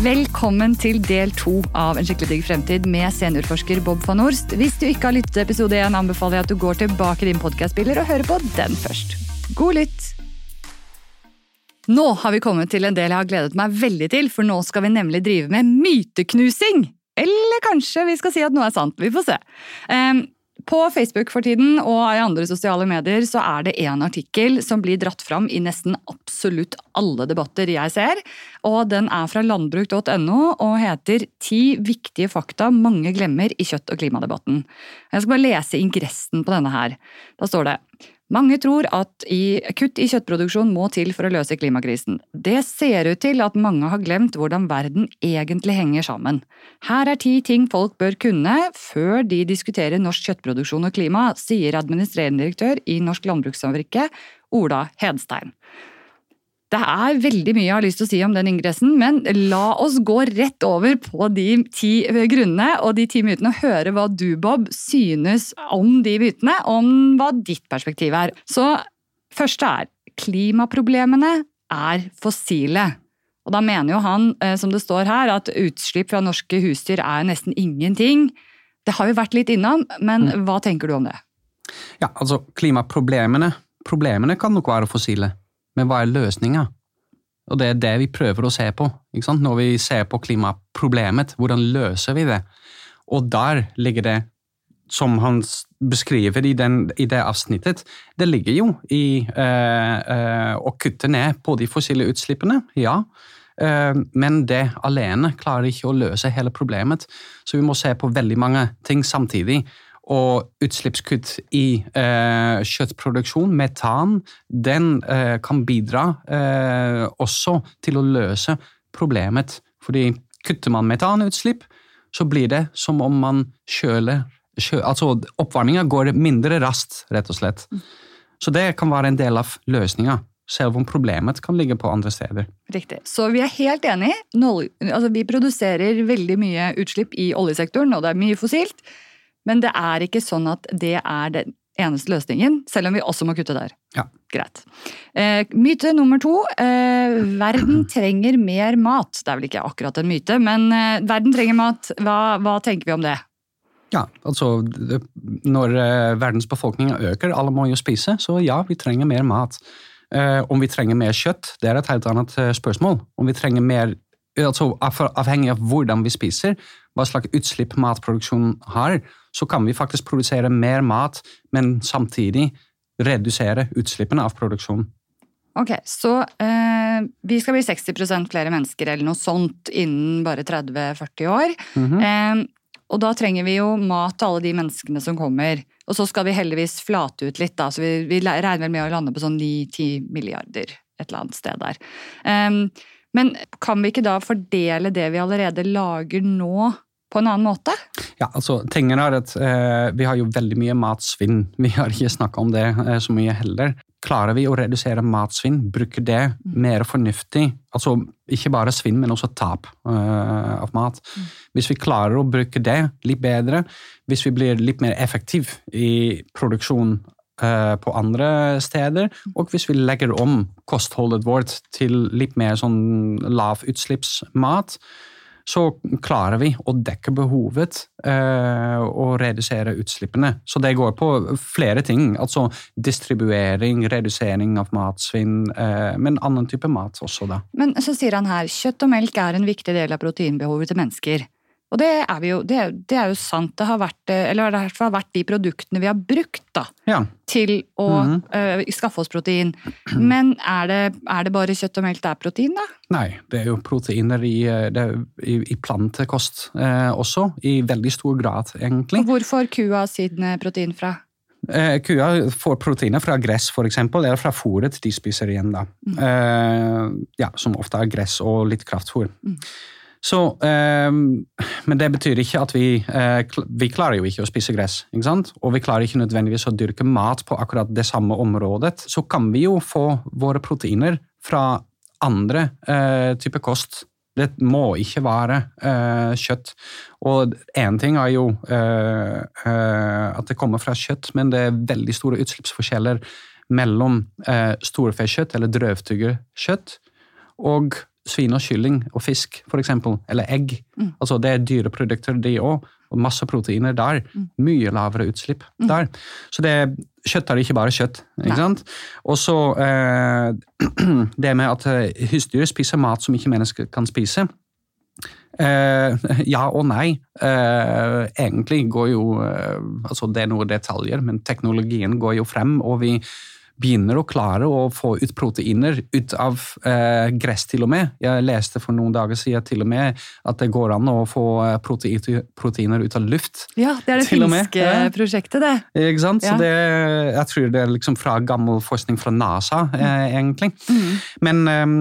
Velkommen til del to av En skikkelig digg fremtid med seniorforsker Bob van Orst. Hvis du ikke har lyttet til episode 1, anbefaler jeg at du går tilbake i din podkastspiller og hører på den først. God lytt! Nå har vi kommet til en del jeg har gledet meg veldig til, for nå skal vi nemlig drive med myteknusing! Eller kanskje vi skal si at noe er sant. Vi får se. Um, på Facebook for tiden og i andre sosiale medier så er det én artikkel som blir dratt fram i nesten absolutt alle debatter jeg ser. og Den er fra landbruk.no og heter 'Ti viktige fakta mange glemmer i kjøtt- og klimadebatten'. Jeg skal bare lese ingressen på denne her. Da står det mange tror at i, kutt i kjøttproduksjon må til for å løse klimakrisen. Det ser ut til at mange har glemt hvordan verden egentlig henger sammen. Her er ti ting folk bør kunne før de diskuterer norsk kjøttproduksjon og klima, sier administrerende direktør i Norsk Landbrukssamvirke, Ola Hedstein. Det er veldig mye jeg har lyst til å si om den ingressen, men la oss gå rett over på de ti grunnene og de ti mytene og høre hva du, Bob, synes om de mytene, om hva ditt perspektiv er. Så første er klimaproblemene er fossile. Og da mener jo han, eh, som det står her, at utslipp fra norske husdyr er nesten ingenting. Det har vi vært litt innom, men mm. hva tenker du om det? Ja, altså klimaproblemene Problemene kan nok være fossile. Men hva er løsninga? Og det er det vi prøver å se på. Når vi ser på klimaproblemet, hvordan løser vi det? Og der ligger det, som han beskriver i, den, i det avsnittet, det ligger jo i eh, eh, å kutte ned på de fossile utslippene, ja. Eh, men det alene klarer ikke å løse hele problemet. Så vi må se på veldig mange ting samtidig og utslippskutt i eh, kjøttproduksjon, metan, den eh, kan bidra eh, også til å løse problemet. Fordi kutter man metanutslipp, så blir det som om man kjøler kjø, Altså oppvarminga går mindre raskt, rett og slett. Så det kan være en del av løsninga. Selv om problemet kan ligge på andre steder. Riktig. Så vi er helt enige. Altså, vi produserer veldig mye utslipp i oljesektoren, og det er mye fossilt. Men det er ikke sånn at det er den eneste løsningen, selv om vi også må kutte der. Ja. Greit. Eh, myte nummer to. Eh, verden trenger mer mat. Det er vel ikke akkurat en myte, men eh, verden trenger mat. Hva, hva, tenker vi om det? Ja, altså Når eh, verdens befolkning øker, alle må jo spise, så ja, vi trenger mer mat. Eh, om vi trenger mer kjøtt, det er et helt annet eh, spørsmål. Om vi trenger mer altså Avhengig av hvordan vi spiser, hva slags utslipp matproduksjon har, så kan vi faktisk produsere mer mat, men samtidig redusere utslippene av produksjonen. Ok, Så eh, vi skal bli 60% flere mennesker eller noe sånt innen bare 30-40 år. Mm -hmm. eh, og da trenger vi jo mat til alle de menneskene som kommer. Og så skal vi heldigvis flate ut litt, da, så vi, vi regner med å lande på sånn 9-10 milliarder et eller annet sted der. Eh, men kan vi ikke da fordele det vi allerede lager nå, på en annen måte? Ja, altså, tingen er at eh, Vi har jo veldig mye matsvinn. Vi har ikke snakka om det eh, så mye heller. Klarer vi å redusere matsvinn, bruke det mm. mer fornuftig, altså ikke bare svinn, men også tap uh, av mat mm. Hvis vi klarer å bruke det litt bedre, hvis vi blir litt mer effektive i produksjon på andre steder, og hvis vi legger om kostholdet vårt til litt mer sånn lavutslippsmat, så klarer vi å dekke behovet eh, og redusere utslippene. Så det går på flere ting. Altså distribuering, redusering av matsvinn, eh, men annen type mat også, da. Men så sier han her kjøtt og melk er en viktig del av proteinbehovet til mennesker. Og det er, jo, det, det er, jo, sant. Det har vært, eller det har vært de produktene vi har brukt da, ja. til å mm -hmm. uh, skaffe oss protein. Men er det, er det, bare kjøtt og melk det er protein, da? Nei, det er jo proteiner i, i, i plantekost eh, også. I veldig stor grad, egentlig. Og hvor får kua sin eh, protein fra? Eh, kua får proteiner fra gress, eksempel, eller fra fôret de spiser igjen. da. Mm. ja, Som ofte er gress og litt kraftfôr. Mm. Så, eh, men det betyr ikke at vi eh, Vi klarer jo ikke å spise gress. ikke sant? Og vi klarer ikke nødvendigvis å dyrke mat på akkurat det samme området. Så kan vi jo få våre proteiner fra andre eh, typer kost. Det må ikke være eh, kjøtt. Og én ting er jo eh, eh, at det kommer fra kjøtt, men det er veldig store utslippsforskjeller mellom storfekjøtt eller drøvtyggekjøtt og svin og kylling og fisk, eksempel, eller egg. Mm. Altså det er dyreprodukter, de òg, og masse proteiner der. Mm. Mye lavere utslipp der. Så det, kjøtt er ikke bare kjøtt. Nei. ikke sant? Og så eh, det med at eh, husdyr spiser mat som ikke mennesker kan spise. Eh, ja og nei. Eh, egentlig går jo eh, altså Det er noen detaljer, men teknologien går jo frem, og vi begynner å klare å få ut proteiner ut av eh, gress, til og med. Jeg leste for noen dager siden til og med at det går an å få eh, protein, proteiner ut av luft. Ja, det er det finske prosjektet, det. Ikke sant? Ja. Så det, jeg tror det er liksom fra gammel forskning fra NASA, eh, egentlig. Mm. Men ehm,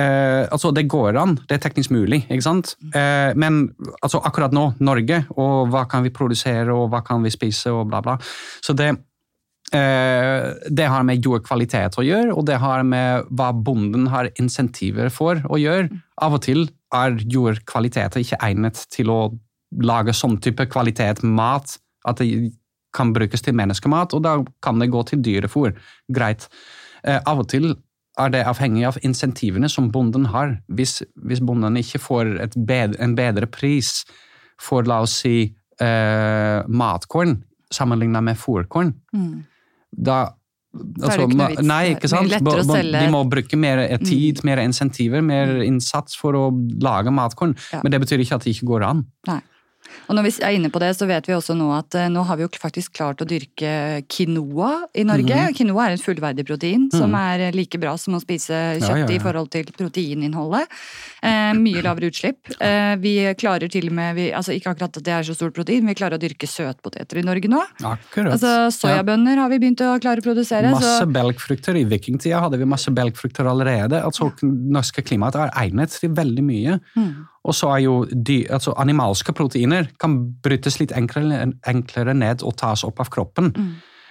eh, altså, det går an, det er teknisk mulig, ikke sant? Eh, men altså, akkurat nå, Norge, og hva kan vi produsere, og hva kan vi spise, og bla, bla. Så det, det har med jordkvalitet å gjøre, og det har med hva bonden har insentiver for å gjøre. Av og til er jordkvaliteter ikke egnet til å lage sånn type kvalitet mat, at det kan brukes til menneskemat, og da kan det gå til dyrefôr. Greit. Eh, av og til er det avhengig av insentivene som bonden har. Hvis, hvis bonden ikke får et bed, en bedre pris for, la oss si, eh, matkorn sammenlignet med fôrkorn, Mm. Da er det ikke. Nei, ikke sant? Mm. De må bruke mer tid, mer insentiver, mer innsats for å lage matkorn. Ja. Men det betyr ikke at det ikke går an. Nei. Og når vi er inne på det, så vet vi også nå at eh, nå har vi jo faktisk klart å dyrke quinoa i Norge. Mhm. Quinoa er en fullverdig protein som er eh, like bra som å spise kjøtt Ja, ja, ja. i forhold til proteininnholdet. Eh, mye lavere utslipp. Eh, vi klarer til og med, vi, altså ikke akkurat at det er så stort protein, men vi klarer å dyrke søtpoteter i Norge nå. Akkurat. Altså Soyabønner har vi begynt å klare å produsere. Masse så belgfrukter. I vikingtida hadde vi masse belgfrukter allerede. Altså, Norske klimaet er egnet til veldig mye. Mm. Og så er jo dy, altså, Animalske proteiner kan brytes litt enklere, enklere ned og tas opp av kroppen. Mm.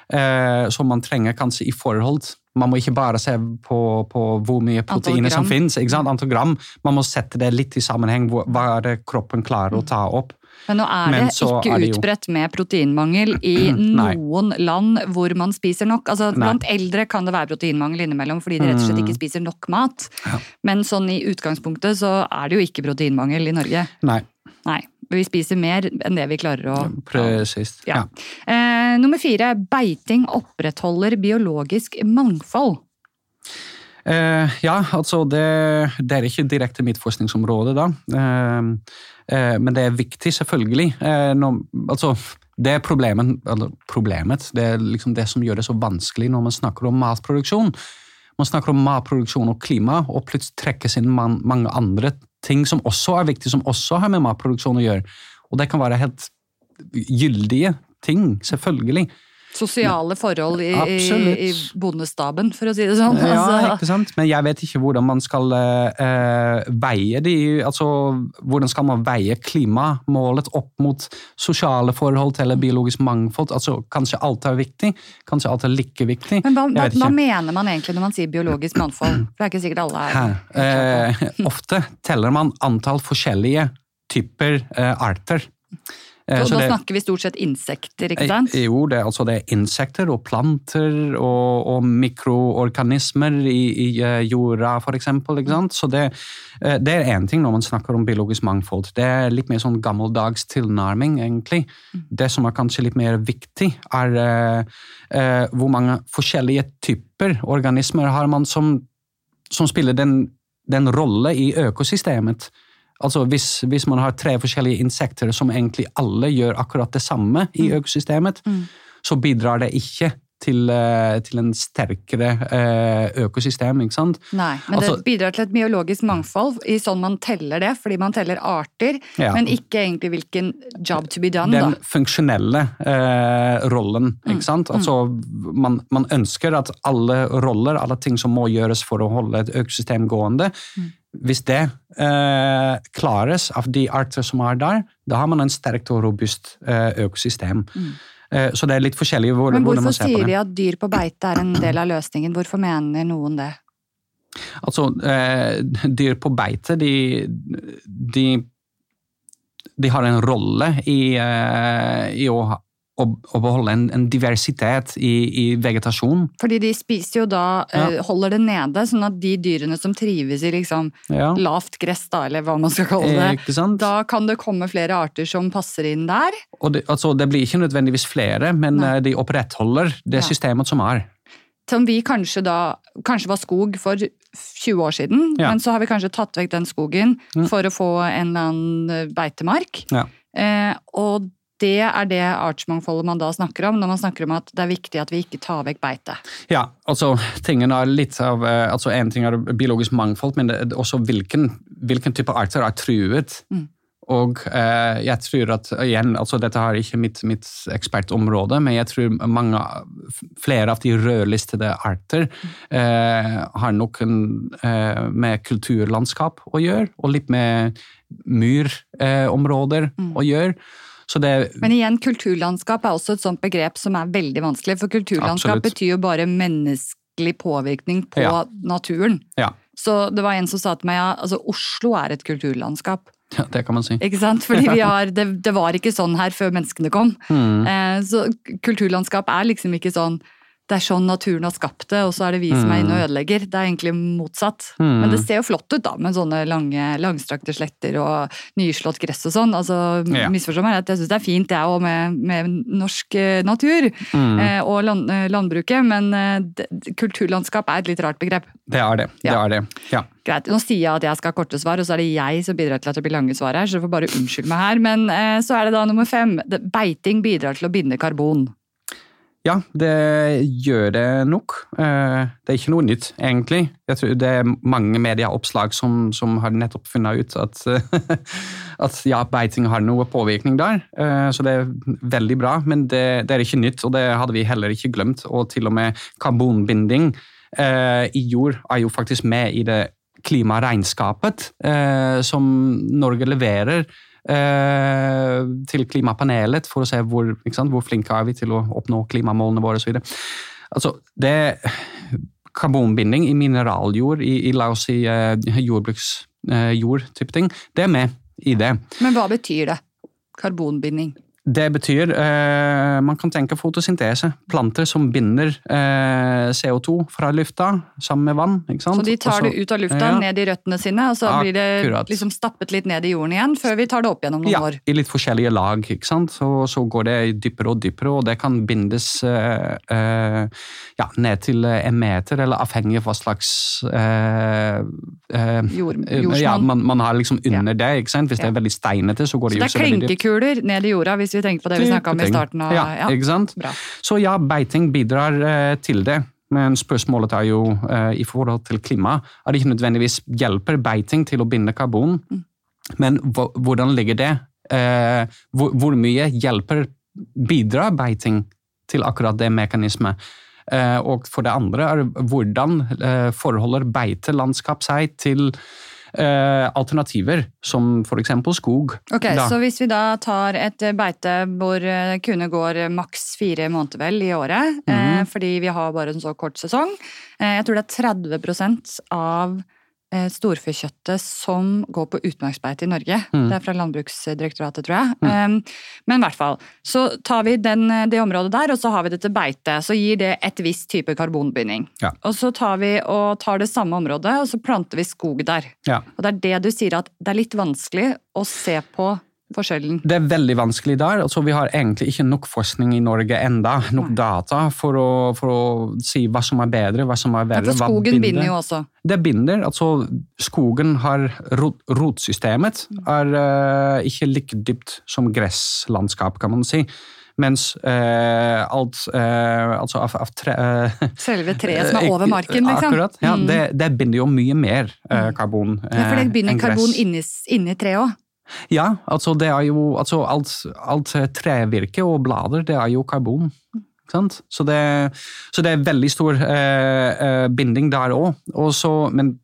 Eh, så man trenger kanskje i forhold Man må ikke bare se på, på hvor mye proteiner som gram. finnes. ikke sant? Antall. Man må sette det litt i sammenheng. Hvor, hva er det kroppen klarer å ta opp? Men nå er det så ikke er det utbredt med proteinmangel i noen land hvor man spiser nok. Altså, Mm. blant eldre kan det være proteinmangel innimellom fordi de rett og slett ikke spiser nok mat. Ja. Men sånn i utgangspunktet så er det jo ikke proteinmangel i Norge. Nei, Nei. Vi spiser mer enn det vi klarer å presis. Ja. Ja. Eh, nummer fire. Beiting opprettholder biologisk mangfold. Eh, ja, altså det, det er ikke direkte mitt forskningsområde, da. Eh, eh, men det er viktig, selvfølgelig. Eh, når, altså, det er problemet, problemet. Det er liksom det som gjør det så vanskelig når man snakker om matproduksjon. Man snakker om matproduksjon og klima, og plutselig trekkes inn man, mange andre ting som også er viktige, som også har med matproduksjon å gjøre. Og det kan være helt gyldige ting, selvfølgelig. Sosiale forhold i, i, i bondestaben, for å si det sånn. Ja, Altså, ikke sant? Men jeg vet ikke hvordan man skal uh, veie de Altså, hvordan skal man veie klimamålet opp mot sosiale forhold eller biologisk mangfold? Altså, Kanskje alt er viktig, kanskje alt er like viktig. Men hva, hva, hva mener man egentlig når man sier biologisk mangfold? For det er ikke sikkert alle er. Eh, ofte teller man antall forskjellige typer uh, arter. Eh, Og så da det- snakker vi stort sett insekter, ikke sant? Eh, Jo, det, altså det er insekter og planter og, og mikroorganismer i, i eh, jorda, sant? Så det, det er én ting når man snakker om biologisk mangfold. Det er litt mer sånn gammeldags tilnærming, egentlig. Det som er kanskje litt mer viktig, er uh, hvor mange forskjellige typer organismer har man som, som spiller den, den rolle i økosystemet. Altså hvis, hvis man har tre forskjellige insekter som egentlig alle gjør akkurat det samme i økosystemet, Mm. så bidrar det ikke til, eh, til en sterkere eh, økosystem, ikke sant? Nei, men Altså- det bidrar til et biologisk mangfold i sånn man teller det, fordi man teller arter, Ja. men ikke egentlig hvilken job to be done, Den da. funksjonelle eh, rollen, ikke sant? Altså, man, man ønsker at alle roller, alle ting som må gjøres for å holde et økosystem gående, hvis det eh, klares av de arter som er der, da har man en sterkt og robust eh, økosystem. Eh, så det er litt forskjellig hvor, Men hvorfor sier de at dyr på beite er en del av løsningen? Hvorfor mener noen det? Altså, eh, dyr på beite, de, de, de har en rolle i, eh, i å, å, å beholde en, en diversitet i, i vegetasjon. Fordi de spiser jo da, ja. holder det nede, sånn at de dyrene som trives i liksom Ja. lavt gress, da, eller hva man skal kalle det, sant? da kan det komme flere arter som passer inn der. Det, altså, det blir ikke nødvendigvis flere, men Nei. eh, de opprettholder det Ja. systemet som er. Som vi kanskje da kanskje var skog for 20 år siden, Ja. men så har vi kanskje tatt vekk den skogen for å få en eller annen eh, beitemark. Ja. Eh, og det er det artsmangfoldet man da snakker om, når man snakker om at det er viktig at vi ikke tar vekk beite. Ja, altså tingen er litt av eh, altså En ting er biologisk mangfold, men det er også hvilken, hvilken type arter er truet. Mm. Og eh, jeg tror at igjen, altså Dette er ikke mitt, mitt ekspertområde, men jeg tror mange, flere av de rødlistede arter eh, har noe eh, med kulturlandskap å gjøre, og litt med myrområder Mm. å gjøre. Så det Men igjen, kulturlandskap er også et sånt begrep som er veldig vanskelig, for kulturlandskap Absolutt. betyr jo bare menneskelig påvirkning på Ja. naturen. Ja, Så det var en som sa til meg ja, altså Oslo er et kulturlandskap. Ja, det kan man si. Ikke sant? Fordi vi har, det, det var ikke sånn her før menneskene kom. Mm. Eh, så kulturlandskap er liksom ikke sånn det er sånn naturen har skapt det, og så er det vi som er inne og ødelegger. Det er egentlig motsatt. Mm. Men det ser jo flott ut, da, med sånne lange, langstrakte sletter og nyslått gress og sånn. Altså, Ja. Misforstå meg rett, jeg syns det er fint, jeg òg, med, med norsk eh, natur Mm. eh, og land, eh, landbruket, men eh, det, kulturlandskap er et litt rart begrep. Det er det. det, Ja. er det. Ja. Greit, Nå sier jeg at jeg skal ha korte svar, og så er det jeg som bidrar til at det blir lange svar her, så du får bare unnskylde meg her. Men eh, så er det da nummer fem. Beiting bidrar til å binde karbon. Ja, det gjør det nok. Eh, Det er ikke noe nytt, egentlig. Jeg tror det er mange medieoppslag som, som har nettopp funnet ut at, at ja, beiting har noe påvirkning der. Eh, Så det er veldig bra, men det, det er ikke nytt, og det hadde vi heller ikke glemt. Og til og med karbonbinding eh, i jord er jo faktisk med i det klimaregnskapet som Norge leverer til klimapanelet for å se hvor, sant, hvor flinke er vi til å oppnå klimamålene våre osv. Altså, det Karbonbinding i mineraljord, i, i la oss si eh, jordbruksjord, type ting, det er med i det. Men hva betyr det? Karbonbinding. Det betyr eh, Man kan tenke fotosyntese. Planter som binder eh, CO2 fra lufta sammen med vann. Så de tar Også, det ut av lufta, Ja. ned i røttene sine, og så blir det liksom stappet litt ned i jorden igjen, før vi tar det opp gjennom om noen Ja, år. i litt forskjellige lag. ikke sant? Så, så går det dypere og dypere, og det kan bindes eh, eh, ja, ned til en meter, eller avhengig av hva slags eh, eh, Jord, eh, jordsmonn. ja, man, man har liksom under det. ikke sant? Hvis det er veldig steinete, så går det det jo er så veldig dypt. klinkekuler ned i jorda, hvis vi tenker på det vi snakka om i starten Og, ja, ikke sant? Bra. Så ja, beiting bidrar eh, til det. Men spørsmålet er jo eh, i forhold til klima, er det ikke nødvendigvis hjelper beiting til å binde karbon. Mm. Men hvordan ligger det? Eh, hvor, hvor mye hjelper bidrar beiting til akkurat det mekanismet? Eh, og for det andre er hvordan eh, forholder beitelandskap seg til alternativer, som f.eks. skog. Ok, Da. Så hvis vi da tar et eh, beite hvor eh, kuene går eh, maks fire måneder vel i året, eh, Mhm. fordi vi har bare en så kort sesong eh, Jeg tror det er 30% av eh, storfekjøttet som går på utmarksbeite i Norge. Mm. Det er fra Landbruksdirektoratet, tror jeg. Um, men i hvert fall. Så tar vi den, eh, det området der, og så har vi det til beite. Så gir det et visst type karbonbinding. Ja. Og så tar vi og tar det samme området, og så planter vi skog der. Ja. Og det er det du sier, at det er litt vanskelig å se på forskjellen. Det er veldig vanskelig der. Altså, vi har egentlig ikke nok forskning i Norge enda, nok Nei. data for å, for å si hva som er bedre, hva som er Ja, verre. for hva skogen binder jo også. Det binder. altså Skogen har rot, Rotsystemet er uh, ikke like dypt som gresslandskap, kan man si. Mens eh, alt eh, altså av, av tre, Selve treet som er over marken, liksom. Akkurat. ja, Mm. det, det binder jo mye mer eh, karbon Ja, for det binder karbon inni, inni treet òg. Ja, altså det er jo altså alt, alt trevirke og blader, det er jo karbon. Så, det, så det er veldig stor eh, eh, binding der òg. Men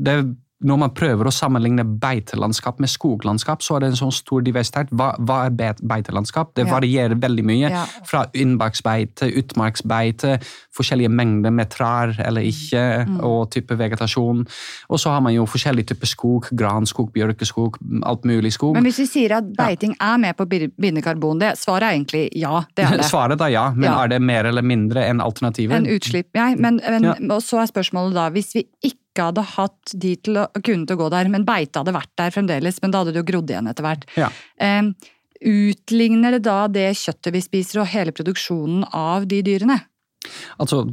det når man prøver å sammenligne beitelandskap med skoglandskap, så er det en sånn stor diversitet. Hva, hva er beitelandskap? Det Ja. varierer veldig mye. Ja. Fra innbaksbeite, utmarksbeite, forskjellige mengder med trær eller ikke, Mm. og type vegetasjon. Og så har man jo forskjellige typer skog. Granskog, bjørkeskog, alt mulig skog. Men hvis vi sier at beiting er med på å binde karbon, det, svaret er egentlig ja. Det er det. Svaret er ja, men Ja. er det mer eller mindre enn alternativet? En utslipp, ja. Men, men, Ja. Og så er spørsmålet da, hvis vi ikke hadde hatt de til å kunne til å gå der, men beite hadde vært der fremdeles, men da hadde det jo grodd igjen etter hvert. Ja. Um, utligner det da det kjøttet vi spiser og hele produksjonen av de dyrene? Altså,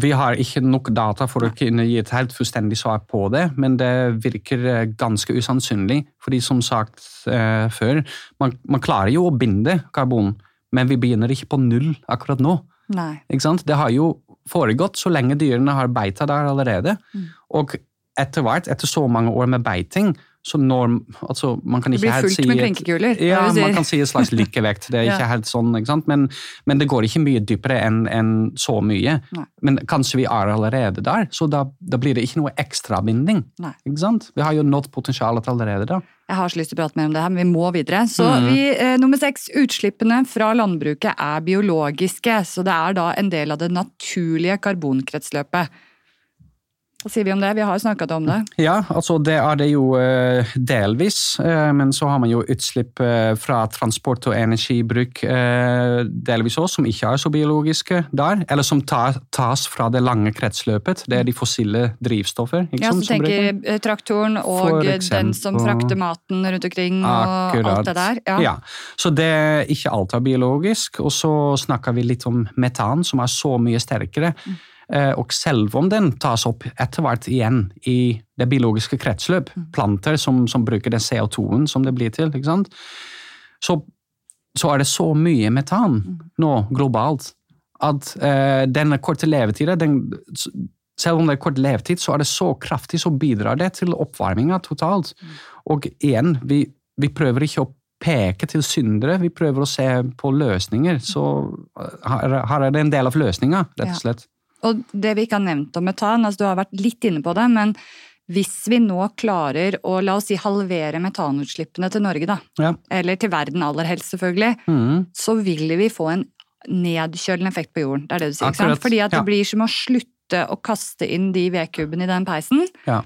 vi har ikke nok data for å kunne gi et helt fullstendig svar på det, men det virker eh, ganske usannsynlig. Fordi som sagt eh, før, man, man klarer jo å binde karbon, men vi begynner ikke på null akkurat nå. Nei. Ikke? Det har jo foregått så lenge dyrene har beita der allerede. Mm. Og etter hvert, etter så mange år med beiting, så norm altså, man kan Det blir fullt si med klinkekuler. ja, man kan si et slags lykkevekt. Det er Ja. ikke helt sånn, ikke sant? Men, men det går ikke mye dypere enn en så mye. Nei. Men kanskje vi er allerede der, så da, da blir det ikke noe ekstrabinding. Ikke sant? Vi har jo nådd potensialet allerede da. Jeg har så lyst til å prate mer om det her, men vi må videre. Så mm. vi, eh, nummer seks, utslippene fra landbruket er biologiske, så det er da en del av det naturlige karbonkretsløpet. Sier vi om det? Vi har snakket om det. Ja, altså det er det jo eh, delvis, eh, men så har man jo utslipp eh, fra transport og energibruk delvis også, som ikke er så biologiske der, eller som tas fra det lange kretsløpet. Det er de fossile drivstoffer. Ja, sant, så som tenker bruker- traktoren og den som frakter maten rundt omkring og Akkurat. alt det der. Ja. Ja, så det er ikke alt er biologisk. Og så snakker vi litt om metan, som er så mye sterkere. Mm. Eh, Og selv om den tas opp etter hvert igjen i det biologiske kretsløp, Mm. planter som, som bruker den CO2-en som det blir til? Så, så er det så mye metan Mm. nå globalt at eh, denne korte levetida den, selv om det er kort levetid, så er det så kraftig, så bidrar det til oppvarminga totalt. Og igjen, vi, vi prøver ikke å peke til syndere, vi prøver å se på løsninger. Så eh, her, her er det en del av løsninga, rett og slett. Og det vi ikke har nevnt om metan, altså du har vært litt inne på det, men hvis vi nå klarer å la oss si halvere metanutslippene til Norge, da, Ja. eller til verden aller helst selvfølgelig, mm. så vil vi få en nedkjølende effekt på jorden. Det er det du sier, ikke sant? Fordi at det ja. blir som å slutte å kaste inn de vedkubbene i den peisen. Ja.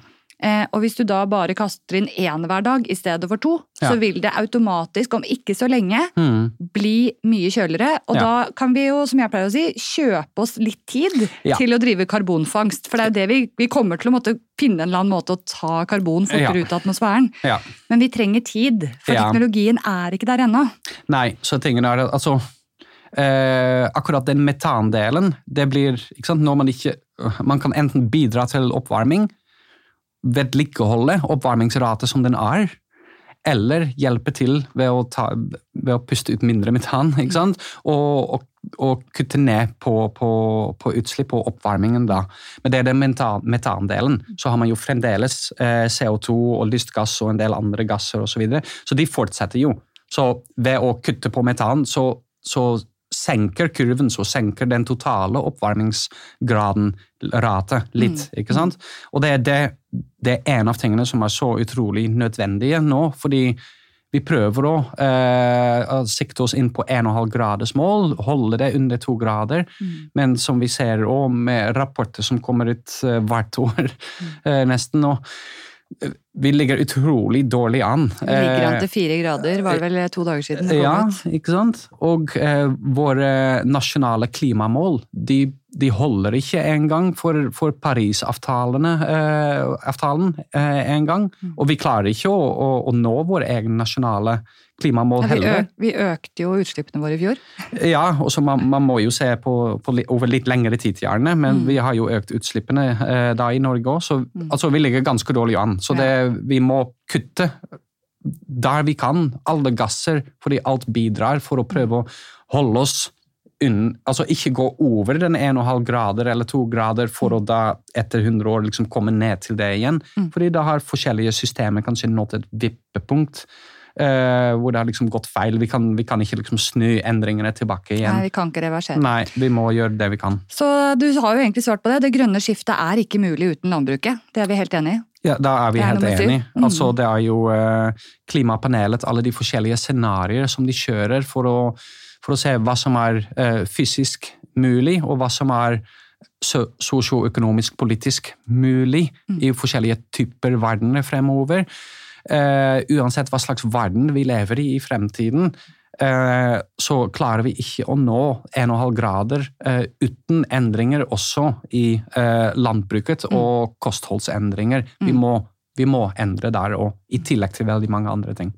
Eh, og hvis du da bare kaster inn én hver dag i stedet for to, Ja. så vil det automatisk, om ikke så lenge, mm. bli mye kjøligere. Og Ja. da kan vi jo, som jeg pleier å si, kjøpe oss litt tid Ja. til å drive karbonfangst. For det er jo det vi, vi kommer til å måtte finne en eller annen måte å ta karbon fortere ut av atmosfæren. ja. Men vi trenger tid, for teknologien er ikke der ennå. Nei, så tingen er at altså eh, Akkurat den metandelen, det blir ikke sant, når man ikke Man kan enten bidra til oppvarming, vedlikeholde oppvarmingsrate som den er, eller hjelpe til ved å, ta, ved å puste ut mindre metan, ikke sant? Og, og, og kutte ned på, på, på utslipp og oppvarmingen da. Men det er den metandelen. Så har man jo fremdeles eh, CO2 og lystgass og en del andre gasser osv. Så, videre. så de fortsetter jo. Så ved å kutte på metan, så, så senker kurven, så senker den totale oppvarmingsgraden, rate, litt. ikke sant? Og det er, det, det er en av tingene som er så utrolig nødvendige nå, fordi vi prøver å eh, sikte oss inn på 1,5 graders mål, holde det under to grader. Men som vi ser også med rapporter som kommer ut eh, hvert år, eh, nesten nå, vi ligger utrolig dårlig an. Vi ligger an Eh, til fire grader, var det vel to dager siden ja, ikke sant? Og eh, våre nasjonale klimamål de, de holder ikke engang for, for Parisavtalen eh, avtalen, eh, engang. Mm. Og vi klarer ikke å, å, å nå våre egne nasjonale klimamål Ja, vi, heller. vi økte jo utslippene våre i fjor. Ja, og så man, man må jo se på, på li, over litt lengre tid, gjerne, men Mm. vi har jo økt utslippene eh, da i Norge òg, så altså, vi ligger ganske dårlig an. Så det, vi må kutte der vi kan, alle gasser, fordi alt bidrar for å prøve å holde oss unn, altså ikke gå over den 1,5 grader eller 2 grader for å da etter 100 år liksom komme ned til det igjen. Mm. Fordi da har forskjellige systemer kanskje nådd et vippepunkt eh, hvor det har liksom gått feil. Vi kan, vi kan ikke liksom snu endringene tilbake igjen. Nei, vi kan ikke reversere. Nei, vi må gjøre det vi kan. Så du har jo egentlig svart på det. Det grønne skiftet er ikke mulig uten landbruket. Det er vi helt enig i. Ja, Da er vi er helt enig. Mm. Altså, det er jo uh, klimapanelet, alle de forskjellige scenarioer som de kjører for å, for å se hva som er uh, fysisk mulig, og hva som er sosioøkonomisk politisk mulig Mm. i forskjellige typer verdener fremover. Eh, uansett hva slags verden vi lever i i fremtiden, eh, så klarer vi ikke å nå 1,5 grader eh, uten endringer også i eh, landbruket og kostholdsendringer. Vi, må, vi må endre der òg, i tillegg til veldig mange andre ting.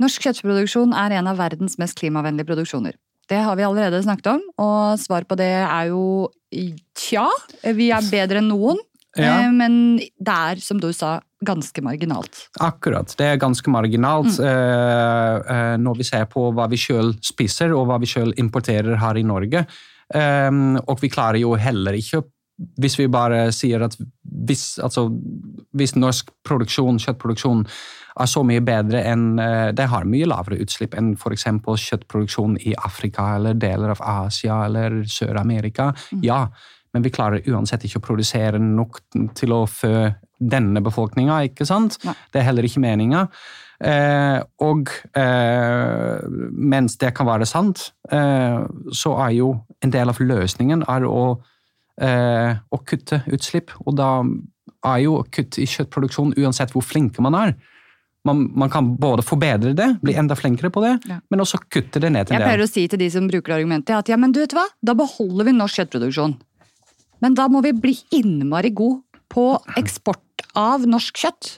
Norsk kjøttproduksjon er en av verdens mest klimavennlige produksjoner. Det har vi allerede snakket om, og svar på det er jo tja. Vi er bedre enn noen, Ja. eh, men det er, som du sa, ganske marginalt. Akkurat. Det er ganske marginalt eh, eh, når vi ser på hva vi sjøl spiser og hva vi sjøl importerer her i Norge. Um, og vi klarer jo heller ikke hvis vi bare sier at hvis, altså, hvis norsk produksjon, kjøttproduksjon er så mye bedre enn Det har mye lavere utslipp enn f.eks. kjøttproduksjon i Afrika eller deler av Asia eller Sør-Amerika. Ja, men vi klarer uansett ikke å produsere nok til å fø denne befolkninga, ikke sant? Det er heller ikke meninga. Eh, og eh, mens det kan være sant, eh, så er jo en del av løsningen å, eh, å kutte utslipp. Og da er jo kutt i kjøttproduksjon uansett hvor flinke man er. Man, man kan både forbedre det, bli enda flinkere på det, Ja. men også kutte det ned til det. Jeg pleier å si til de som bruker argumentet, at ja, men du vet hva, da beholder vi norsk kjøttproduksjon. Men da må vi bli innmari god på eksport av norsk kjøtt.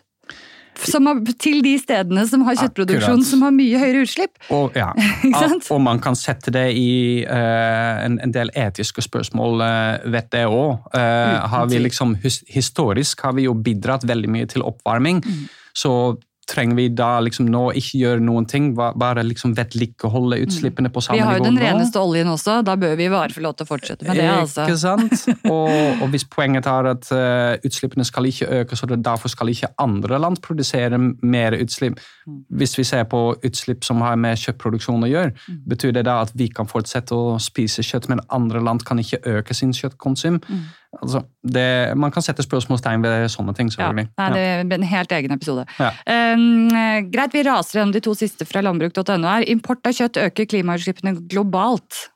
Som har, til de stedene som har kjøttproduksjon Akkurat. som har mye høyere utslipp. Og, ja. Og man kan sette det i uh, en, en del etiske spørsmål uh, vet det òg. Har vi tvil. liksom, his, historisk har vi jo bidratt veldig mye til oppvarming. Mm. Så trenger vi da liksom nå ikke gjøre noen ting, ba- bare liksom vedlikeholde utslippene på samme nivå? Vi har jo den den nå. reneste oljen også, da bør vi bare få lov til å fortsette med det. altså. Ikke sant? Og, og hvis poenget er at uh, utslippene skal ikke øke, så det, derfor skal ikke andre land produsere mer utslipp. Mm. Hvis vi ser på utslipp som har med kjøttproduksjon å gjøre, Mm. betyr det da at vi kan fortsette å spise kjøtt, men andre land kan ikke øke sin kjøttkonsum? Mm. Altså, det, man kan sette spørsmålstegn ved sånne ting, Ja, selvfølgelig. nei, det er en helt egen episode. Ja. Um, greit, vi raser gjennom de to siste fra landbruk.no her. Import av kjøtt øker klimautslippene globalt.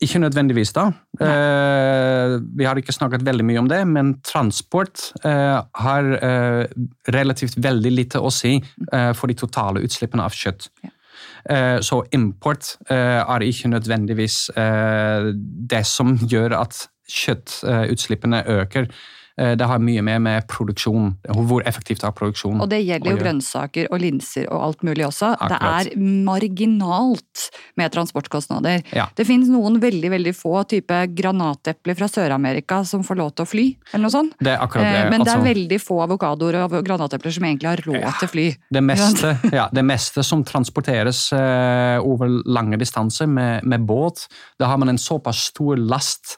Ikke nødvendigvis, da. Eh, vi har ikke snakket veldig mye om det, men transport eh, har eh, relativt veldig lite å si eh, for de totale utslippene av kjøtt. Ja. Eh, så import eh, er ikke nødvendigvis det som gjør at kjøttutslippene øker. Eh, det har mye mer med produksjon, hvor effektivt er produksjon. Og det gjelder jo grønnsaker og linser og alt mulig også. Akkurat. Det er marginalt med transportkostnader. Ja. Det finnes noen veldig veldig få type granatepler fra Sør-Amerika som får lov til å fly, eller noe sånt. Det akkurat det. Eh, Men det altså- er veldig få avokadoer og granatepler som egentlig har råd til fly. Det meste, ja, det meste som transporteres eh, over lange distanser med, med båt, da har man en såpass stor last.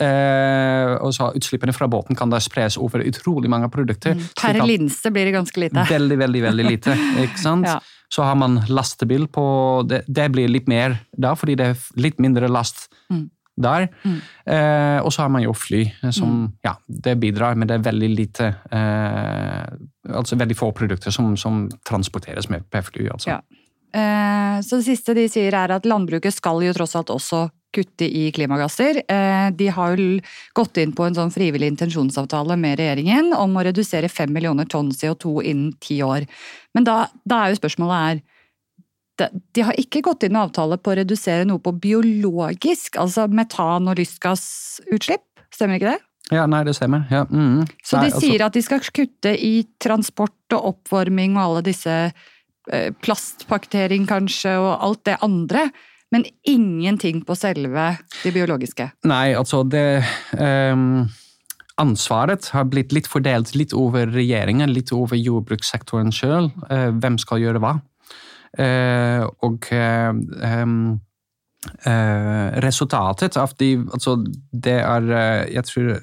Eh, og så Utslippene fra båten kan da spres over utrolig mange produkter. Mm. Per linse blir det ganske lite. Veldig, veldig veldig lite. ikke sant? Ja. Så har man lastebil på det, det blir litt mer da, fordi det er litt mindre last Mm. der. Mm. Eh, og så har man jo fly, som ja, det bidrar, men det er veldig lite eh, Altså veldig få produkter som, som transporteres med per fly. altså. Ja. Eh, Så det siste de sier er at landbruket skal jo tross alt også kutte i klimagasser. Eh, De har jo gått inn på en sånn frivillig intensjonsavtale med regjeringen om å redusere fem millioner tonn CO2 innen ti år. Men da, da er jo spørsmålet er de, har ikke gått inn i avtale på å redusere noe på biologisk, altså metan- og lystgassutslipp. Stemmer ikke det? Ja, nei, det stemmer. Ja, mm. Så nei, de sier at de skal kutte i transport og oppvarming og alle disse plastpaktering kanskje, og alt det andre. Men ingenting på selve det biologiske. Nei, altså det um, Ansvaret har blitt litt fordelt litt over regjeringen, litt over jordbrukssektoren sjøl. hvem skal gjøre hva? Uh, og eh, ehm, eh, resultatet av de Altså, det er eh, Jeg tror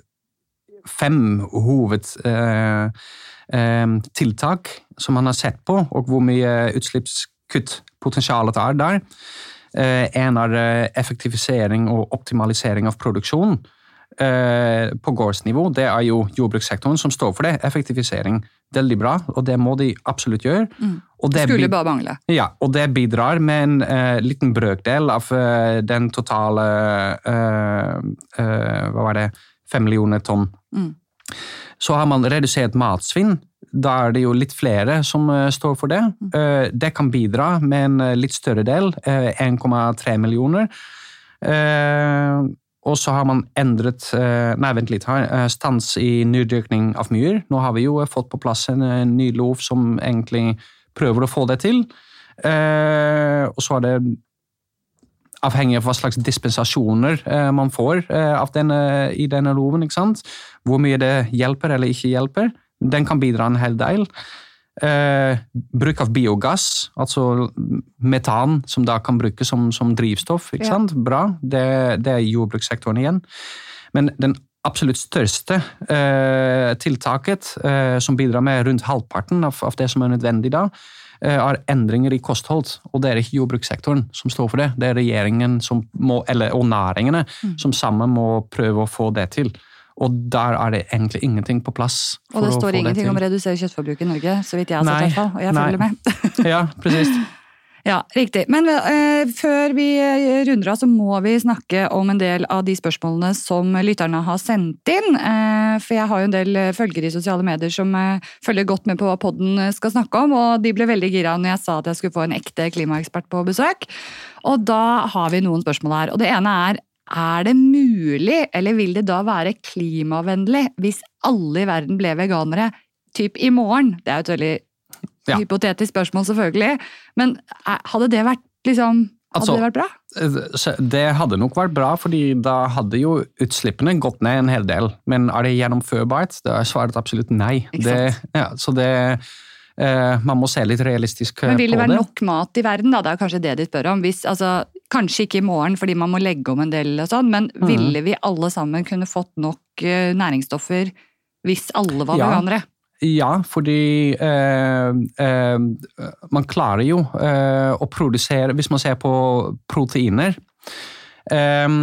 fem hovedtiltak som man har sett på, og hvor mye utslippskuttpotensialet er der. Eh, En er eh, effektivisering og optimalisering av produksjon. eh, på gårdsnivå, det er jo jordbrukssektoren som står for det. Effektivisering. Veldig bra, og det må de absolutt gjøre. Og det Skulle bare mangle. ja, og det bidrar med en uh, liten brøkdel av uh, den totale uh, Hva var det? Fem millioner tonn. Mm. Så har man redusert matsvinn. Da er det jo litt flere som eh, står for det. Eh, det kan bidra med en eh, litt større del, eh, 1,3 millioner. Og så har man endret Nei, vent litt Stans i nydyrkning av myr. Nå har vi jo fått på plass en ny lov som egentlig prøver å få det til. Og så er det avhengig av hva slags dispensasjoner man får av denne, i denne loven. ikke sant? Hvor mye det hjelper eller ikke hjelper. Den kan bidra en hel del. Eh, bruk av biogass, altså metan, som da kan brukes som, som drivstoff. ikke Ja. sant? Bra. Det, det er jordbrukssektoren igjen. Men den absolutt største eh, tiltaket, eh, som bidrar med rundt halvparten av, av det som er nødvendig da, eh, er endringer i kosthold. Og det er ikke jordbrukssektoren som står for det, det er regjeringen som må, eller, og næringene som sammen må prøve å få det til. Og der er det egentlig ingenting på plass. Og det står ingenting om å redusere kjøttforbruket i Norge, så vidt jeg har sett. Nei, Og jeg nei. følger med. Ja, precis. Ja, riktig. Men uh, før vi eh, runder av, så må vi snakke om en del av de spørsmålene som lytterne har sendt inn. Uh, for jeg har jo en del følgere i sosiale medier som uh, følger godt med på hva podden skal snakke om, og de ble veldig gira når jeg sa at jeg skulle få en ekte klimaekspert på besøk. Og da har vi noen spørsmål her. Og det ene er er det mulig, eller vil det da være klimavennlig, hvis alle i verden ble veganere typ i morgen? Det er jo et veldig Ja. hypotetisk spørsmål, selvfølgelig. Men eh, hadde det vært liksom Hadde Altså- det vært bra? Det hadde nok vært bra, fordi da hadde jo utslippene gått ned en hel del. Men er det gjennomførbart? Da er svaret absolutt nei. Det, ja, så det eh, Man må se litt realistisk på det. Men vil det være det. nok mat i verden, da? Det er kanskje det de spør om. Hvis, altså, kanskje ikke i morgen fordi man må legge om en del, og sånn, men mm. ville vi alle sammen kunne fått nok eh, næringsstoffer hvis alle var Ja. veganere? Ja, fordi eh, eh, man klarer jo eh, å produsere Hvis man ser på proteiner eh,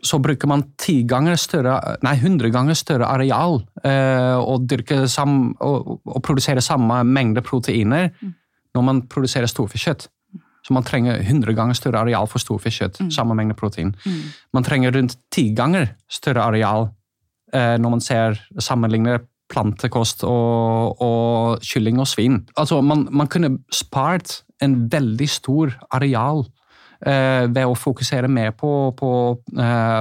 så bruker man ti ganger større, nei, 100 ganger større areal eh, og, dyrke sam, og, og produsere samme mengde proteiner når man produserer storfekjøtt. Så man trenger 100 ganger større areal for storfekjøtt, samme mengde protein. Man trenger rundt ti ganger større areal eh, når man ser sammenligner plantekost og, og kylling og svin. Altså, man, man kunne spart en veldig stor areal eh, ved å fokusere mer på, på, eh,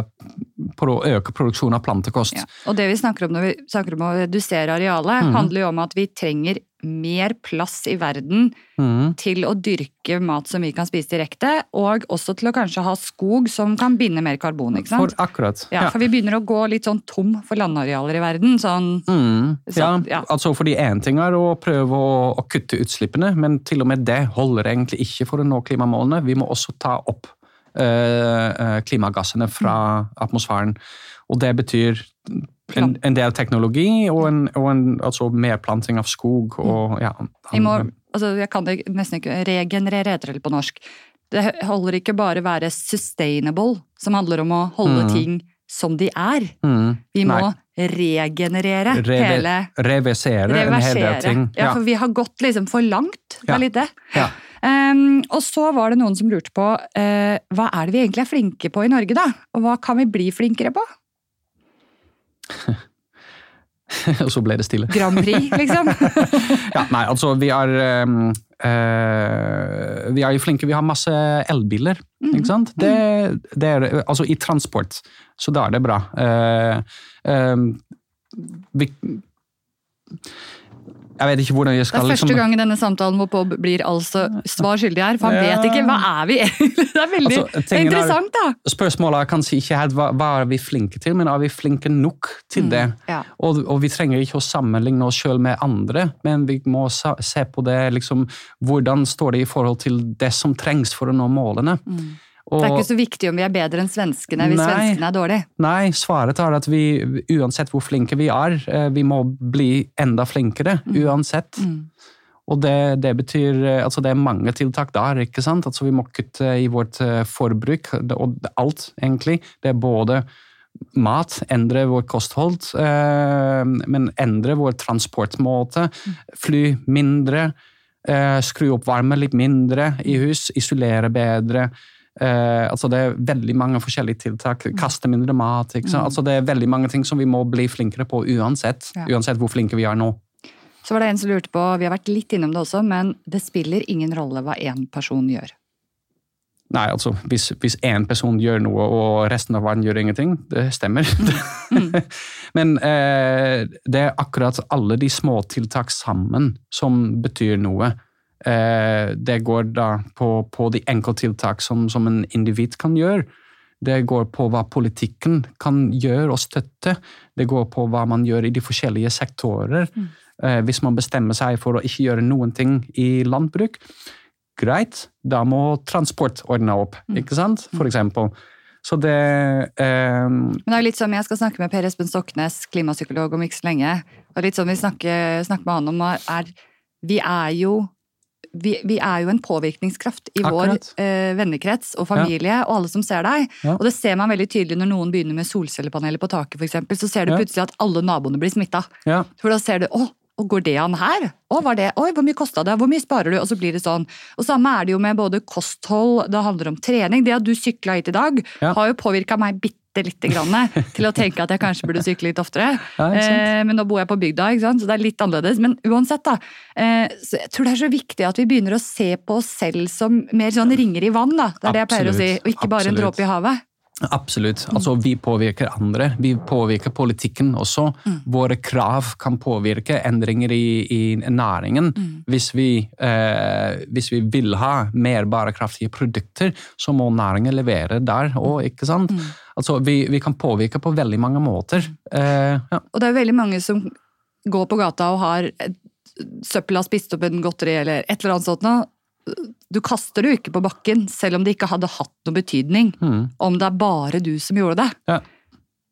å øke produksjonen av plantekost. Ja. Og det vi snakker om når vi snakker om å redusere arealet, mm. handler jo om at vi trenger mer plass i verden mm. til å dyrke mat som vi kan spise direkte, og også til å kanskje ha skog som kan binde mer karbon. ikke sant? For akkurat. Ja, For vi begynner å gå litt sånn tom for landarealer i verden. sånn... Mm, ja, Så- ja. altså fordi Én ting er å prøve å, å kutte utslippene, men til og med det holder egentlig ikke for å nå klimamålene. Vi må også ta opp klimagassene fra atmosfæren. Og det betyr en, en del teknologi og, en, og en, altså mer planting av skog og ja. Vi må, altså jeg kan det nesten ikke regenerere, heter det på norsk. Det holder ikke bare være sustainable, som handler om å holde mm. ting som de er. Mm, Vi må nei. Regenerere Reve- hele Reversere en hel del ting. Ja, for vi har gått liksom for langt. Det Ja. er litt det. Ja. Um, og så var det noen som lurte på uh, hva er det vi egentlig er flinke på i Norge, da? Og hva kan vi bli flinkere på? og så ble det stille. Grand Prix, liksom? Ja, nei, altså vi er um, uh, Vi er jo flinke, vi har masse elbiler, ikke sant? Det, det er, altså i transport, så da er det bra. Uh, ehm, vi, jeg vet ikke hvordan jeg skal... Det er første liksom, gang i denne samtalen hvor Bob blir altså svar skyldig her, for han vet ikke hva er vi egentlig. Det er veldig Altså, det er er- interessant, da. Spørsmålet er kanskje ikke helt hva, hva er vi flinke til, men er vi flinke nok til det? Ja. Og, og vi trenger ikke å sammenligne oss selv med andre, men vi må se på det liksom, hvordan står det i forhold til det som trengs for å nå målene. Og, Det er ikke så viktig om vi er bedre enn svenskene hvis Nei. svenskene er dårlige. Nei, svaret er at vi, uansett hvor flinke vi er, eh, vi må bli enda flinkere, uansett. Og det, det betyr eh, Altså, det er mange tiltak der, ikke sant? Altså, vi må kutte i vårt eh, forbruk, og alt, egentlig. Det er både mat, endre vår kosthold, men endre vår transportmåte. Fly mindre, skru opp varme litt mindre i hus, isolere bedre. Eh, altså det er veldig mange forskjellige tiltak. Kaste mindre mat. sant? Altså det er veldig mange ting som vi må bli flinkere på uansett. Ja. Uansett hvor flinke vi er nå. Så var det en som lurte på, vi har vært litt innom det også, men det spiller ingen rolle hva én person gjør. Nei, altså hvis, én person gjør noe og resten av verden gjør ingenting, det stemmer. Men eh, det er akkurat alle de små tiltak sammen som betyr noe. Eh, det går da på, på de enkelttiltak som, som en individ kan gjøre. Det går på hva politikken kan gjøre og støtte. Det går på hva man gjør i de forskjellige sektorer. Eh, hvis man bestemmer seg for å ikke gjøre noen ting i landbruk, greit, da må transport ordne opp, ikke sant? For eksempel. Så det eh, Men det er litt som jeg skal snakke med Per Espen Stoknes, klimapsykolog, om ikke så lenge. Og litt som vi snakker, snakker med han om, er Vi er jo vi, vi er jo en påvirkningskraft i vår eh, vennekrets og familie og alle som ser deg. Ja. Og det ser man veldig tydelig når noen begynner med solcellepaneler på taket, eksempel, Så ser du Ja. plutselig at alle naboene blir smitta. Ja. For da ser du å, og går det an her? Å, var det? Oi, hvor mye kosta det? Hvor mye sparer du? Og så blir det sånn. Og samme er det jo med både kosthold, det handler om trening. Det at du sykla hit i dag, Ja. har jo påvirka meg bitte lite grann til å tenke at jeg kanskje burde sykle litt oftere. Ja, eh, men nå bor jeg på bygda, så det er litt annerledes. Men uansett, da. Eh, så jeg tror det er så viktig at vi begynner å se på oss selv som mer sånn ringer i vann. da. Det er det jeg pleier å si, og ikke bare en dråpe i havet. Absolutt. Altså, vi påvirker andre. Vi påvirker politikken også. Våre krav kan påvirke endringer i, i næringen. Hvis, vi, eh, hvis vi vil ha mer bærekraftige produkter, så må næringen levere der òg, ikke sant? Altså, vi, vi kan påvirke på veldig mange måter. Eh, ja. Og det er veldig mange som går på gata og har søppel har spist opp en godteri eller et eller annet sånt noe. Du kaster det jo ikke på bakken, selv om det ikke hadde hatt noen betydning Mm. om det er bare du som gjorde det. Ja.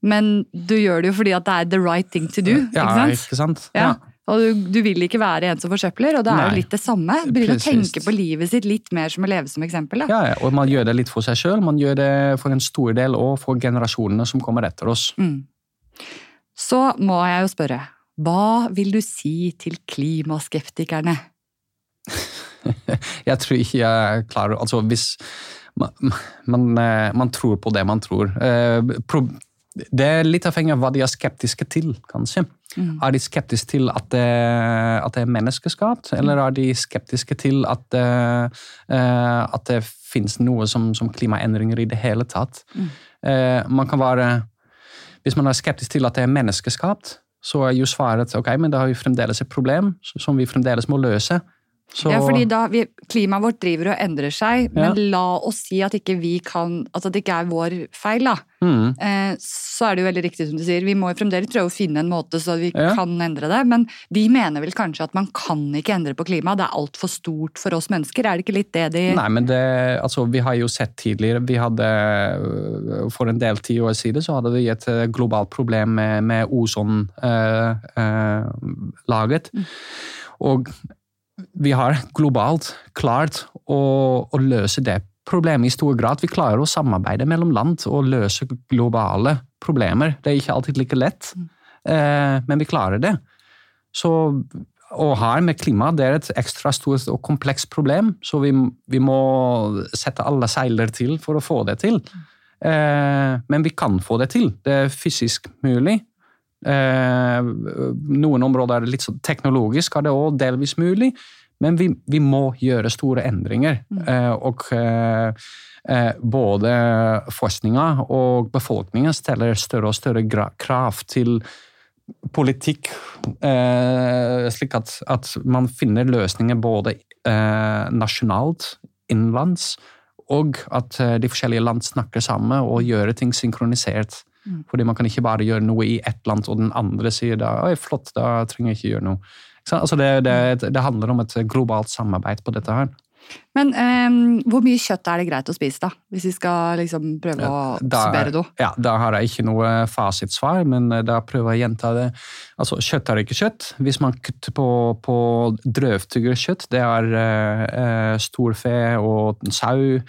Men du gjør det jo fordi at det er the right thing to do. ja, ikke sant? ikke sant? Ja. Og du, du vil ikke være en som forsøpler, og det er jo litt det samme. Begynne å tenke på livet sitt litt mer som å leve som eksempel. Da. Ja, ja, og man gjør det litt for seg sjøl, man gjør det for en stor del og for generasjonene som kommer etter oss. Mm. Så må jeg jo spørre, hva vil du si til klimaskeptikerne? Jeg tror ikke jeg klarer Altså, hvis man, man, eh, man tror på det man tror Eh, Det er litt avhengig av hva de er skeptiske til, kanskje. Er de skeptiske til at det, at det er menneskeskapt, eller er de skeptiske til at, det- eh, at det finnes noe som, som klimaendringer i det hele tatt? Eh, man kan være Hvis man er skeptisk til at det er menneskeskapt, så er jo svaret ok, men da har vi fremdeles et problem som vi fremdeles må løse. Så, Ja, fordi da, vi, Klimaet vårt driver og endrer seg, Ja. men la oss si at ikke vi kan, altså at det ikke er vår feil. da. Mm. Eh, så er det jo veldig riktig som du sier, vi må jo fremdeles prøve å finne en måte så vi Ja. kan endre det. Men de mener vel kanskje at man kan ikke endre på klimaet, det er altfor stort for oss mennesker. Er det ikke litt det de Nei, men det, altså, vi har jo sett tidligere vi hadde, øh, For en del tiår siden så hadde vi et øh, globalt problem med, med ozonlaget. Og vi har globalt klart å, å løse det problemet i stor grad. Vi klarer å samarbeide mellom land og løse globale problemer. Det er ikke alltid like lett, eh, men vi klarer det. Så, og her med klima, det er et ekstra stort og komplekst problem, så vi, vi må sette alle seiler til for å få det til. Eh, men vi kan få det til. Det er fysisk mulig. Eh, noen områder er litt sånn teknologisk, er det òg delvis mulig. Men vi, vi må gjøre store endringer. Eh, og eh, eh, både forskninga og befolkningen stiller større og større krav til politikk, eh, slik at, at man finner løsninger både eh, nasjonalt, innenlands, og at de forskjellige land snakker sammen og gjør ting synkronisert. Fordi man kan ikke bare gjøre noe i ett land, og den andre sier da Oi, flott, da trenger jeg ikke gjøre noe. Altså det, det, det handler om et globalt samarbeid på dette her. Men um, hvor mye kjøtt er det greit å spise, da? Hvis vi skal liksom prøve å oppsummere noe. ja, da har jeg ikke noe fasitsvar, men eh, da prøver jeg å gjenta det. Altså, Kjøtt er ikke kjøtt. Hvis man kutter på, på drøvtyggere kjøtt, det er eh, eh, storfe og sau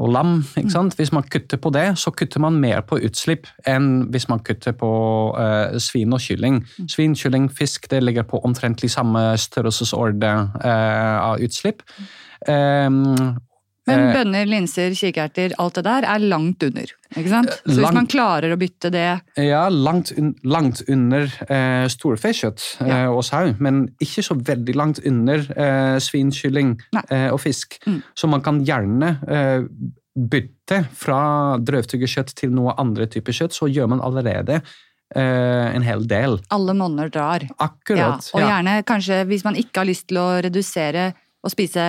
og lam. ikke sant? Hvis man kutter på det, så kutter man mer på utslipp enn hvis man kutter på uh, svin og kylling. Svin, kylling, fisk det ligger på omtrentlig samme størrelsesorden uh, av utslipp. Um, men bønner, linser, kikerter, alt det der er langt under. ikke sant? Så hvis man klarer å bytte det Ja, langt, langt under eh, storfekjøtt ja. og sau, men ikke så veldig langt under eh, svin, kylling og fisk. Mm. Så man kan gjerne bytte fra drøvtyggekjøtt til noe andre typer kjøtt, så gjør man allerede en hel del. Alle monner drar. Akkurat. Ja, og gjerne kanskje hvis man ikke har lyst til å redusere og spise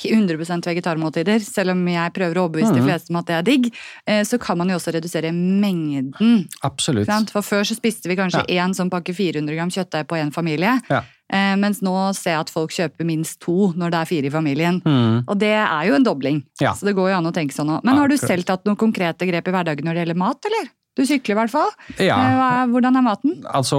100 vegetarmåltider, selv om jeg prøver å overbevise mm. de fleste om at det er digg, eh, så kan man jo også redusere mengden. Absolutt. For før så spiste vi kanskje én ja. sånn pakke 400 gram kjøttdeig på en familie. Ja. Eh, mens nå ser jeg at folk kjøper minst to når det er fire i familien. Mm. Og det er jo en dobling. Ja. Så det går jo an å tenke sånn òg. Men har du selv tatt noen konkrete grep i hverdagen når det gjelder mat, eller? Du sykler i hvert fall. Ja. Eh, hvordan er maten? Altså,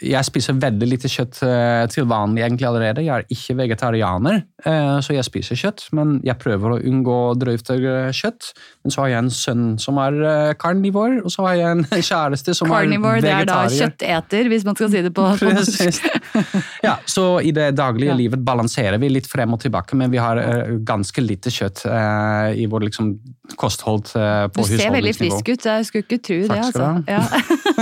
Jeg spiser veldig lite kjøtt eh, til vanlig egentlig allerede. Jeg er ikke vegetarianer, eh, så jeg spiser kjøtt. Men jeg prøver å unngå drøyt kjøtt. Men så har jeg en sønn som er carnivore, og så har jeg en kjæreste som carnivore, er vegetarier. Carnivore, Det er da kjøtteter, hvis man skal si det på norsk. ja, Så i det daglige ja. livet balanserer vi litt frem og tilbake, men vi har ganske lite kjøtt i vår liksom, kosthold på husholdningsnivå. Du ser veldig frisk ut, jeg skulle ikke tro det, altså. Ja.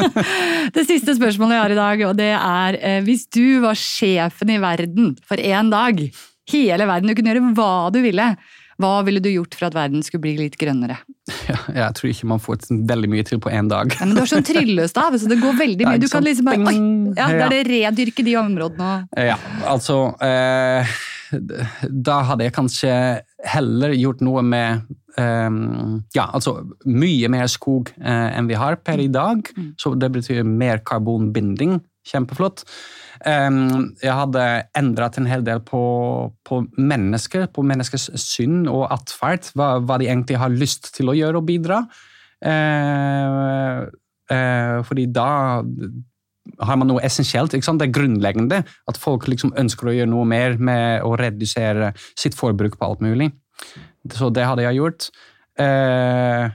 det siste spørsmålet jeg har i dag, og det er eh, hvis du var sjefen i verden for én dag, hele verden, du kunne gjøre hva du ville, hva ville du gjort for at verden skulle bli litt grønnere? Ja, jeg tror ikke man får veldig mye til på én dag. Ja, men Du har sånn tryllestav, så det går veldig mye. Du kan liksom bare, oi, ja, Da er det redyrke de områdene. Ja, altså eh, Da hadde jeg kanskje heller gjort noe med ja, altså mye mer skog uh, enn vi har per i dag. Mm. Så det betyr mer karbonbinding. Kjempeflott. Um, jeg hadde endret en hel del på, på, mennesker, på menneskers synd og atferd. Hva, hva, de egentlig har lyst til å gjøre og bidra. Uh, uh, fordi da har man noe essensielt. Det er grunnleggende at folk liksom ønsker å gjøre noe mer med å redusere sitt forbruk på alt mulig. Så det hadde jeg gjort. Eh,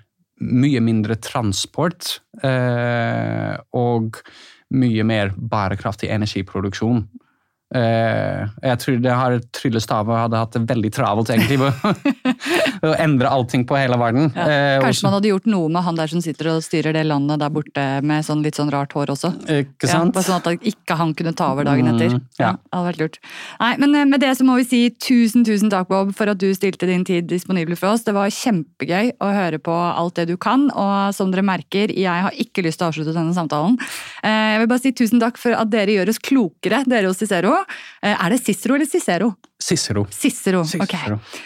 mye mindre transport eh, og mye mer bærekraftig energiproduksjon. Eh, jeg tror det har tryllestaver hadde hatt det veldig travelt egentlig med å endre allting på hele verden. Ja, eh, kanskje man hadde gjort noe med han der som sitter og styrer det landet der borte med sånn litt sånn rart hår også. Ikke sant? Ja, sånn at ikke han kunne ta over dagen etter. Mm, ja. hadde vært lurt. Nei, men eh, med det så må vi si tusen tusen takk, Bob, for at du stilte din tid disponibel for oss. Det var kjempegøy å høre på alt det du kan, og som dere merker, jeg har ikke lyst til å avslutte denne samtalen. Jeg vil bare si tusen takk for at dere gjør oss klokere, dere hos Cicero. Eh, er det Cicero eller Cicero? Cicero. Cicero, ok.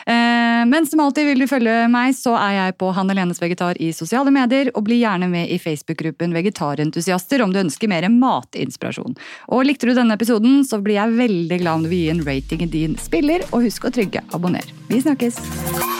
Eh, men som alltid vil du følge meg, så er jeg på Hanne Lenes Vegetar i sosiale medier, og bli gjerne med i Facebook-gruppen Vegetarentusiaster om du ønsker mer matinspirasjon. Og likte du denne episoden, så blir jeg veldig glad om du vil gi en rating i din spiller, og husk å trygge abonner. Vi snakkes!